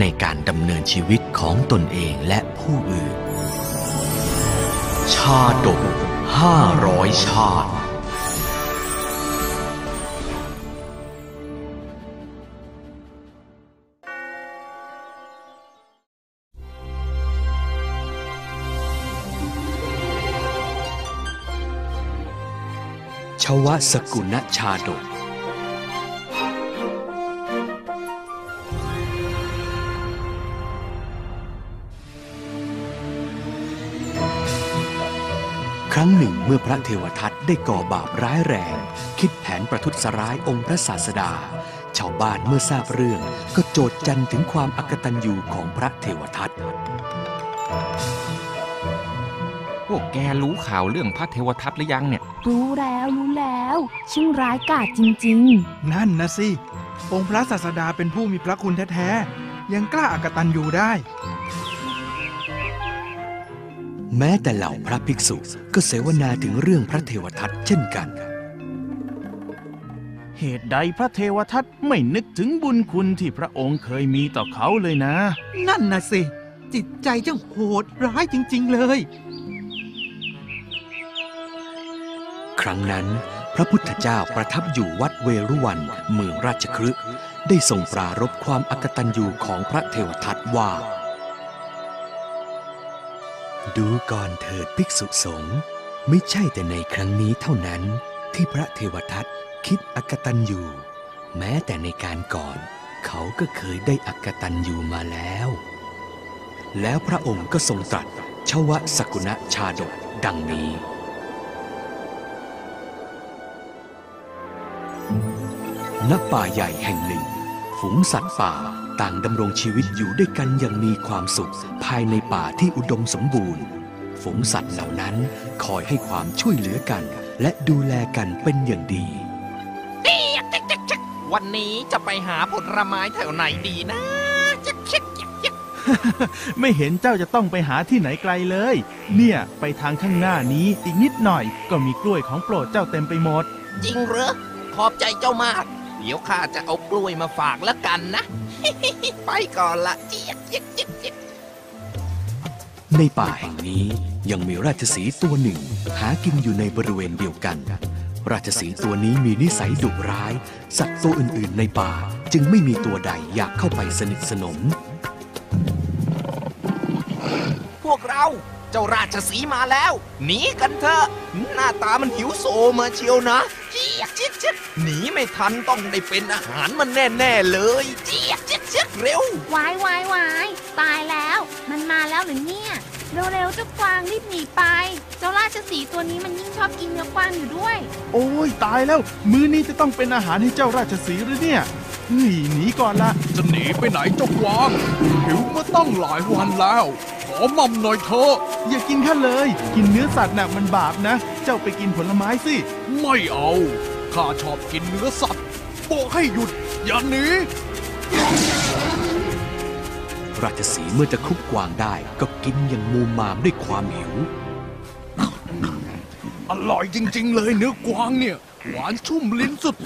ในการดำเนินชีวิตของตนเองและผู้อื่น ชาดกห้าร้อยชาติ ชวสกุณชาดก รั้งหนึ่งเมื่อพระเทวทัตได้ก่อบาปร้ายแรง คิดแผนประทุษร้ายองค์พระศาสดา ชาวบ้านเมื่อทราบเรื่องก็โจดจันถึงความอักตันยูของพระเทวทัตพวกแกรู้ข่าวเรื่องพระเทวทัตหรือยังเนี่ย รู้แล้วรู้แล้วช่างร้ายกาจจริงนั่นนะสิ องค์พระศาสดาเป็นผู้มีพระคุณแท้ ๆ ยังกล้าอากตันอยู่ได้ แม้แต่เหล่าพระภิกษุก็เสวนาถึงเรื่องพระเทวทัตเช่นกัน เหตุใดพระเทวทัตไม่นึกถึงบุญคุณที่พระองค์เคยมีต่อเขาเลยนะ นั่นนะสิ จิตใจเจ้าโหดร้ายจริง ๆ เลย ครั้งนั้น พระพุทธเจ้าประทับอยู่วัดเวรุวันเมืองราชคฤห์ได้ทรงปรารบความอักตันยูของพระเทวทัตว่า ดูก่อนเถิดภิกษุสงฆ์ไม่ใช่แต่ในครั้งนี้เท่านั้น ที่พระเทวทัตคิดอักตันอยู่ แม้แต่ในการก่อน เขาก็เคยได้อักตันอยู่มาแล้ว แล้วพระองค์ก็ทรงตรัสชวะสกุณชาดกดังนี้ ณป่าใหญ่แห่งหนึ่ง ฝูงสัตว์ป่า ต่างดำรงชีวิตอยู่ด้วยกันอย่างมีความสุข ภายในป่าที่อุดมสมบูรณ์ ฝูงสัตว์เหล่านั้นคอยให้ความช่วยเหลือกัน และดูแลกันเป็นอย่างดีวันนี้จะไปหาผลไม้แถวไหนดีนะจ๊กจ๊กจ๊กจ๊กไม่เห็นเจ้าจะต้องไปหาที่ไหนไกลเลย เนี่ยไปทางข้างหน้านี้อีกนิดหน่อย ก็มีกล้วยของโปรดเจ้าเต็มไปหมด จริงเหรอขอบใจเจ้ามาก เดี๋ยวข้าจะเอากล้วยมาฝากแล้วกันนะ ไปก่อนละเจี๊ยกเจี๊ยกเจี๊ยกเจี๊ยกในป่าแห่งนี้ยังมีราชสีห์ตัวหนึ่ง หากินอยู่ในบริเวณเดียวกัน ราชสีห์ตัวนี้มีนิสัยดุร้าย สัตว์ตัวอื่นๆในป่าจึงไม่มีตัวใดอยากเข้าไปสนิทสนม พวกเราเจ้าราชสีห์มาแล้ว หนีกันเถอะ หน้าตามันหิวโซมาเชียวนะเจี๊ยกเจี๊ยกเจี๊ยกหนีไม่ทันต้องได้เป็นอาหารมันแน่ ๆ เลยเจี๊ยกเจี๊ยกเจี๊ยกเร็วๆวายวายวายตายแล้ว มันมาแล้วหรือเนี่ยเร็วๆเจ้ากวางรีบหนีไป เจ้าราชสีห์ตัวนี้มันยิ่งชอบกินเนื้อกวางอยู่ด้วย โอ้ยตายแล้ว มื้อนี้จะต้องเป็นอาหารให้เจ้าราชสีห์หรือเนี่ยหนีหนีก่อนละจะหนีไปไหนเจ้ากวางหิวมาตั้งหลายวันแล้ว ขอมั่มหน่อยเถอะอย่ากินข้าเลย กินเนื้อสัตว์น่ะมันบาปนะ เจ้าไปกินผลไม้สิ ไม่เอา ข้าชอบกินเนื้อสัตว์ บอกให้หยุด อย่าหนีราชสีห์เมื่อจะคุบกวางได้ก็กินอย่างมูมามด้วยความหิว อร่อยจริง ๆ เลยเนื้อกวางเนี่ย หวานชุ่มลิ้นสุด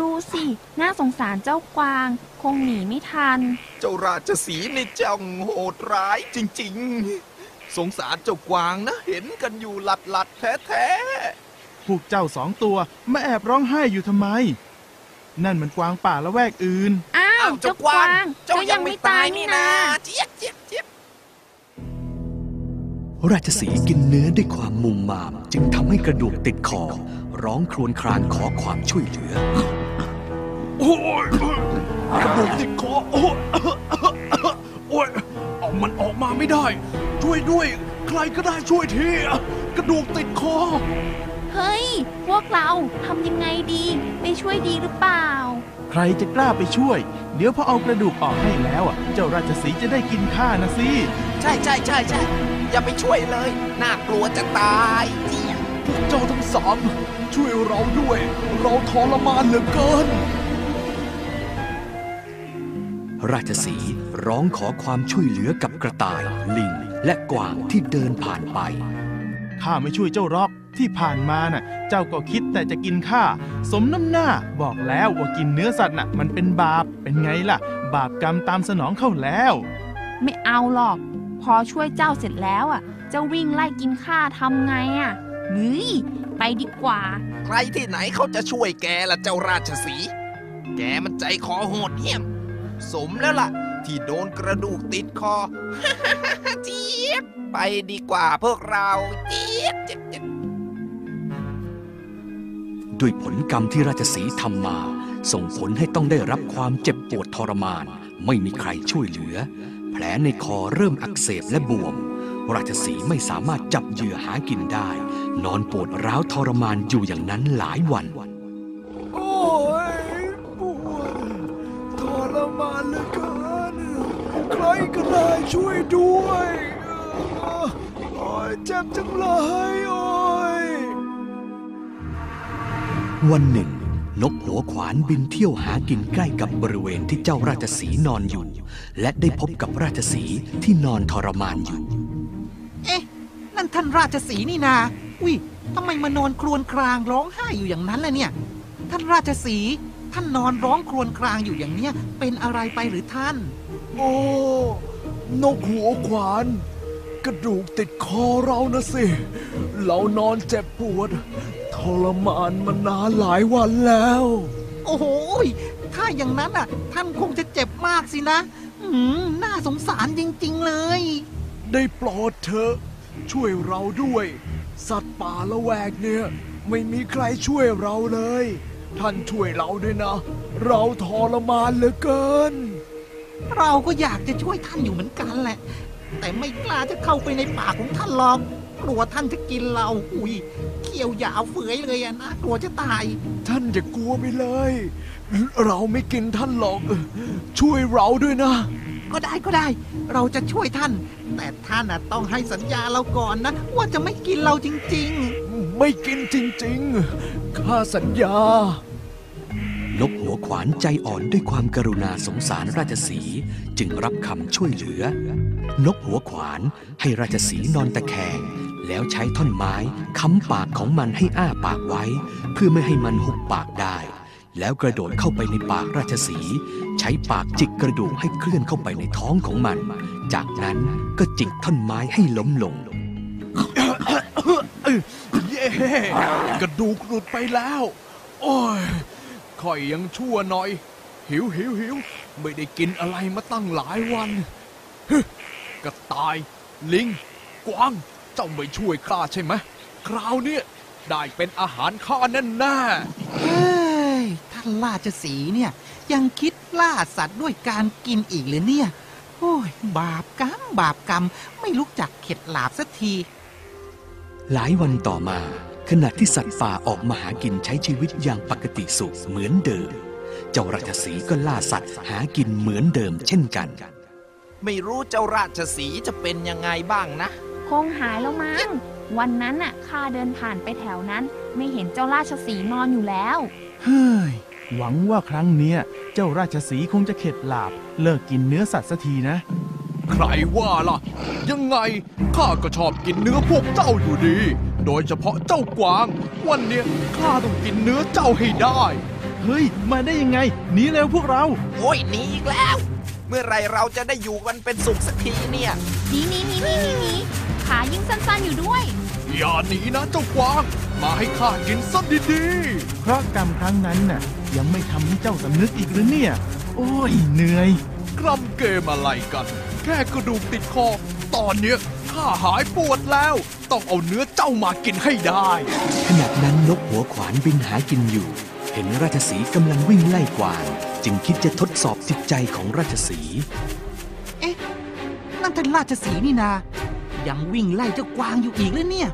ดูสิ น่าสงสารเจ้ากวาง คงหนีไม่ทันเจ้าราชสีห์นี่จังโหดร้ายจริง ๆ สงสารเจ้ากวางนะเห็นกันอยู่หลัดหลัดๆแท้ๆพวกเจ้าสองตัวมาแอบร้องไห้อยู่ทำไม นั่นมันกวางป่าละแวกอื่น อ้าวอ้าวเจ้าเจ้ากกวาวางงเจ้ายังไม่ตายนี่นะเเจี๊ยบเจี๊ยบเจี๊ยบ ราชสีห์กินเนื้อด้วยความมุมมาม จึงทำให้กระดูกติดคอ ร้องครวญครางขอความช่วยเหลือ โอ้ยกระดูกติดคอโอ้ยโอ้ยเอามันออกมาไม่ได้ ช่วยด้วย ใครก็ได้ช่วยทีกระดูกติดคอ เฮ้ย พวกเราทำยังไงดีไปช่วยดีหรือเปล่า ใครจะกล้าไปช่วย เดี๋ยวพอเอากระดูกออกให้แล้วอะ เจ้าราชสีห์จะได้กินข้านะสิ ใช่ใช่ใช่ใช่อย่าไปช่วยเลย น่ากลัวจะตาย พวกเจ้าทั้งสามช่วยเราด้วย เราทรมานเหลือเกิน ราชสีห์ร้องขอความช่วยเหลือกับกระต่าย ลิง และกวางที่เดินผ่านไป ข้าไม่ช่วยเจ้าหรอกที่ผ่านมาน่ะ เจ้าก็คิดแต่จะกินข้าสมน้ำหน้าบอกแล้วว่ากินเนื้อสัตว์น่ะ มันเป็นบาปเป็นไงล่ะ บาปกรรมตามสนองเข้าแล้ว ไม่เอาหรอก พอช่วยเจ้าเสร็จแล้วอะเจ้าวิ่งไล่กินข้าทำไงอะ เฮ้ยไปดีกว่า ใครที่ไหนเขาจะช่วยแกล่ะเจ้าราชสีห์แกมันใจคอโหดเหี้ยม สมแล้วล่ะ ที่โดนกระดูกติดคอเจี๊ยบไปดีกว่าพวกเราเจี๊ยบเจี๊ยบเจี๊ยบด้วยผลกรรมที่ราชสีห์ทำมา ส่งผลให้ต้องได้รับความเจ็บปวดทรมาน ไม่มีใครช่วยเหลือ แผลในคอเริ่มอักเสบและบวม ราชสีห์ไม่สามารถจับเหยื่อหากินได้ นอนปวดร้าวทรมานอยู่อย่างนั้นหลายวัน โอ้ยปวดทรมานเหลือเกินใครก็ได้ช่วยด้วยโอ้ยเจ็บจังเลยโอ้ยวันหนึ่งนกหัวขวานบินเที่ยวหากินใกล้กับบริเวณที่เจ้าราชสีห์นอนอยู่ และได้พบกับราชสีห์ที่นอนทรมานอยู่เอ๊ะ นั่นท่านราชสีห์นี่นา อุ้ยทำไมมานอนครวญครางร้องไห้อยู่อย่างนั้นล่ะเนี่ย ท่านราชสีห์ท่านนอนร้องครวญครางอยู่อย่างเนี้ย เป็นอะไรไปหรือท่าน โอ้ นกหัวขวาน กระดูกติดคอเรานะสิ เรานอนเจ็บปวด ทรมานมานานหลายวันแล้ว โอ้โหยถ้าอย่างนั้นอะ ท่านคงจะเจ็บมากสินะ อืม น่าสงสารจริง ๆ เลย ได้โปรดเถอะ ช่วยเราด้วย สัตว์ป่าละแวกเนี่ย ไม่มีใครช่วยเราเลย ท่านช่วยเราด้วยนะ เราทรมานเหลือเกิน เราก็อยากจะช่วยท่านอยู่เหมือนกันแหละ แต่ไม่กล้าจะเข้าไปในป่ากของท่านหรอกกลัวท่านจะกินเราอุ้ยเขี้ยวยาวเฟือยเลยอะนะกลัวจะตาย ท่านอย่ากลัวไปเลย เราไม่กินท่านหรอก ช่วยเราด้วยนะ ก็ได้ก็ได้ เราจะช่วยท่าน แต่ท่านน่ะต้องให้สัญญาเราก่อนนะ ว่าจะไม่กินเราจริงไม่กินจริง ๆ ข้าสัญญานกหัวขวานใจอ่อนด้วยความกรุณาสงสารราชสีห์จึงรับคำช่วยเหลือ นกหัวขวานให้ราชสีห์นอนตะแคงแล้วใช้ท่อนไม้ค้ำปากของมันให้อ้าปากไว้ เพื่อไม่ให้มันหุบปากได้ แล้วกระโดดเข้าไปในปากราชสีใช้ปากจิกกระดูกให้เคลื่อนเข้าไปในท้องของมัน จากนั้นก็จิกท่อนไม้ให้ล้มลงเย้กระดูกหลุดไปแล้ว โอ้ยค่อยยังชั่วหน่อย หิวหิวหิวไม่ได้กินอะไรมาตั้งหลายวันกระต่าย ลิง กวาง เจ้าไม่ช่วยข้าใช่ไหมคราวเนี้ยได้เป็นอาหารข้าแน่แน่ ท่านราชสีห์เนี่ย ยังคิดล่าสัตว์ด้วยการกินอีกเลยเนี่ย โอ้ย บาปกรรม บาปกรรม ไม่รู้จักเข็ดหลาบสักที หลายวันต่อมาขณะที่สัตว์ป่าออกมาหากินใช้ชีวิตอย่างปกติสุขเหมือนเดิม เจ้าราชสีห์ก็ล่าสัตว์หากินเหมือนเดิมเช่นกัน ไม่รู้เจ้าราชสีห์จะเป็นยังไงบ้างนะ คงหายแล้วมั้ง วันนั้นน่ะข้าเดินผ่านไปแถวนั้น ไม่เห็นเจ้าราชสีห์นอนอยู่แล้ว เฮ้ย หวังว่าครั้งเนี้ยเจ้าราชสีห์คงจะเข็ดหลาบ เลิกกินเนื้อสัตว์สักทีนะๆใครว่าล่ะ ยังไงข้าก็ชอบกินเนื้อพวกเจ้าอยู่ดี โดยเฉพาะเจ้ากวาง วันเนี้ยข้าต้องกินเนื้อเจ้าให้ได้ เฮ้ย มาได้ยังไงหนีเร็วพวกเรา โอ้ยหนีอีกแล้ว เมื่อไหรเราจะได้อยู่กันเป็นสุขสักทีเนี่ยนี่นี่นี่นี่นี่นี่ขายิ่งสั้นๆอยู่ด้วย อย่าหนีนะเจ้ากวาง มาให้ข้ากินสักดีเพราะกรรมครั้งนั้นน่ะ ยังไม่ทำให้เจ้าสำนึกอีกหรือเนี่ย โอ้ยเหนื่อย ๆกรำเกมอะไรกัน แค่กระดูกติดคอ ตอนเนี้ยข้าหายปวดแล้ว ต้องเอาเนื้อเจ้ามากินให้ได้ ขณะนั้นนกหัวขวานบินหากินอยู่ เห็นราชสีห์กำลังวิ่งไล่กวาง จึงคิดจะทดสอบจิตใจของราชสีห์เอ๊ะ นั่นท่านราชสีห์นี่นา ยังวิ่งไล่เจ้ากวางอยู่อีกเลยเนี่ย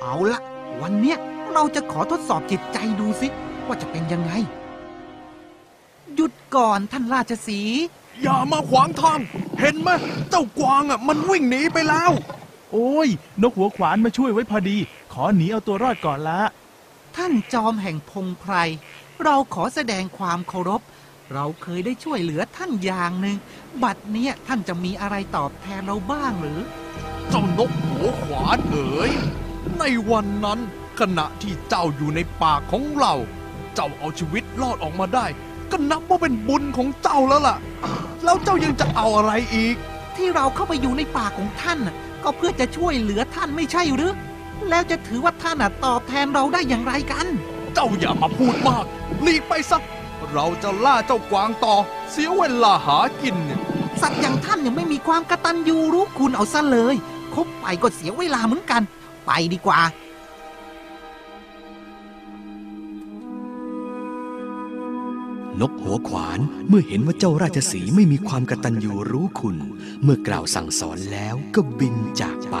เอาละ วันเนี้ยเราจะขอทดสอบจิตใจดูสิ ว่าจะเป็นยังไงยุดก่อนท่านราชสีห์อย่ามาขวางทาง เห็นไหมเจ้ากวางอะ มันวิ่งหนีไปแล้ว โอ้ย นกหัวขวานมาช่วยไว้พอดี ขอหนีเอาตัวรอดก่อนละ ท่านจอมแห่งพงไพร เราขอแสดงความเคารพ เราเคยได้ช่วยเหลือท่านอย่างหนึ่ง บัดเนี้ยท่านจะมีอะไรตอบแทนเราบ้างหรือ เจ้านกหัวขวานเอ๋ย ในวันนั้นขณะที่เจ้าอยู่ในป่าของเรา เจ้าเอาชีวิตรอดออกมาได้ ก็นับว่าเป็นบุญของเจ้าแล้วล่ะ แล้วเจ้ายังจะเอาอะไรอีก ที่เราเข้าไปอยู่ในป่าของท่านน่ะก็เพื่อจะช่วยเหลือท่านไม่ใช่หรือ แล้วจะถือว่าท่านน่ะตอบแทนเราได้อย่างไรกัน เจ้าอย่ามาพูดมากหลีกไปสักเราจะล่าเจ้ากวางต่อ เสียเวลาหากินเนี่ยสัตว์อย่างท่านยังไม่มีความกตัญญูรู้คุณเอาซะเลย คบไปก็เสียเวลาเหมือนกัน ไปดีกว่า นกหัวขวานเมื่อเห็นว่าเจ้าราชสีไม่มีความกระตันยูรู้คุณ เมื่อกล่าวสั่งสอนแล้วก็บินจากไป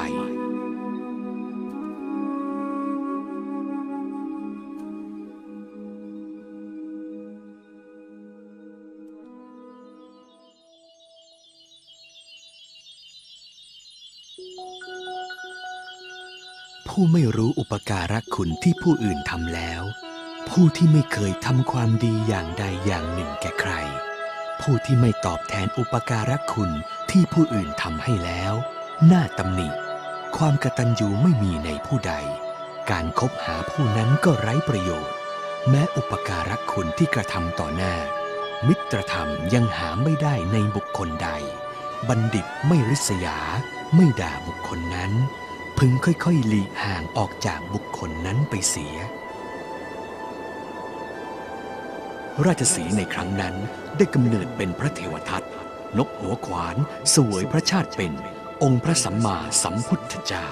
ผู้ไม่รู้อุปการะคุณที่ผู้อื่นทำแล้ว ผู้ที่ไม่เคยทำความดีอย่างใดอย่างหนึ่งแก่ใคร ผู้ที่ไม่ตอบแทนอุปการะคุณที่ผู้อื่นทำให้แล้วน่าตำหนิ ความกตัญญูไม่มีในผู้ใด การคบหาผู้นั้นก็ไร้ประโยชน์ แม้อุปการะคุณที่กระทำต่อหน้า มิตรธรรมยังหาไม่ได้ในบุคคลใด บัณฑิตไม่ริษยา ไม่ด่าบุคคลนั้น พึงค่อยๆหลีกห่างออกจากบุคคลนั้นไปเสีย ราชสีในครั้งนั้นได้กำเนิดเป็นพระเทวทัตนกหัวขวาน สวยพระชาติเป็น องค์พระสัมมาสัมพุทธเจ้า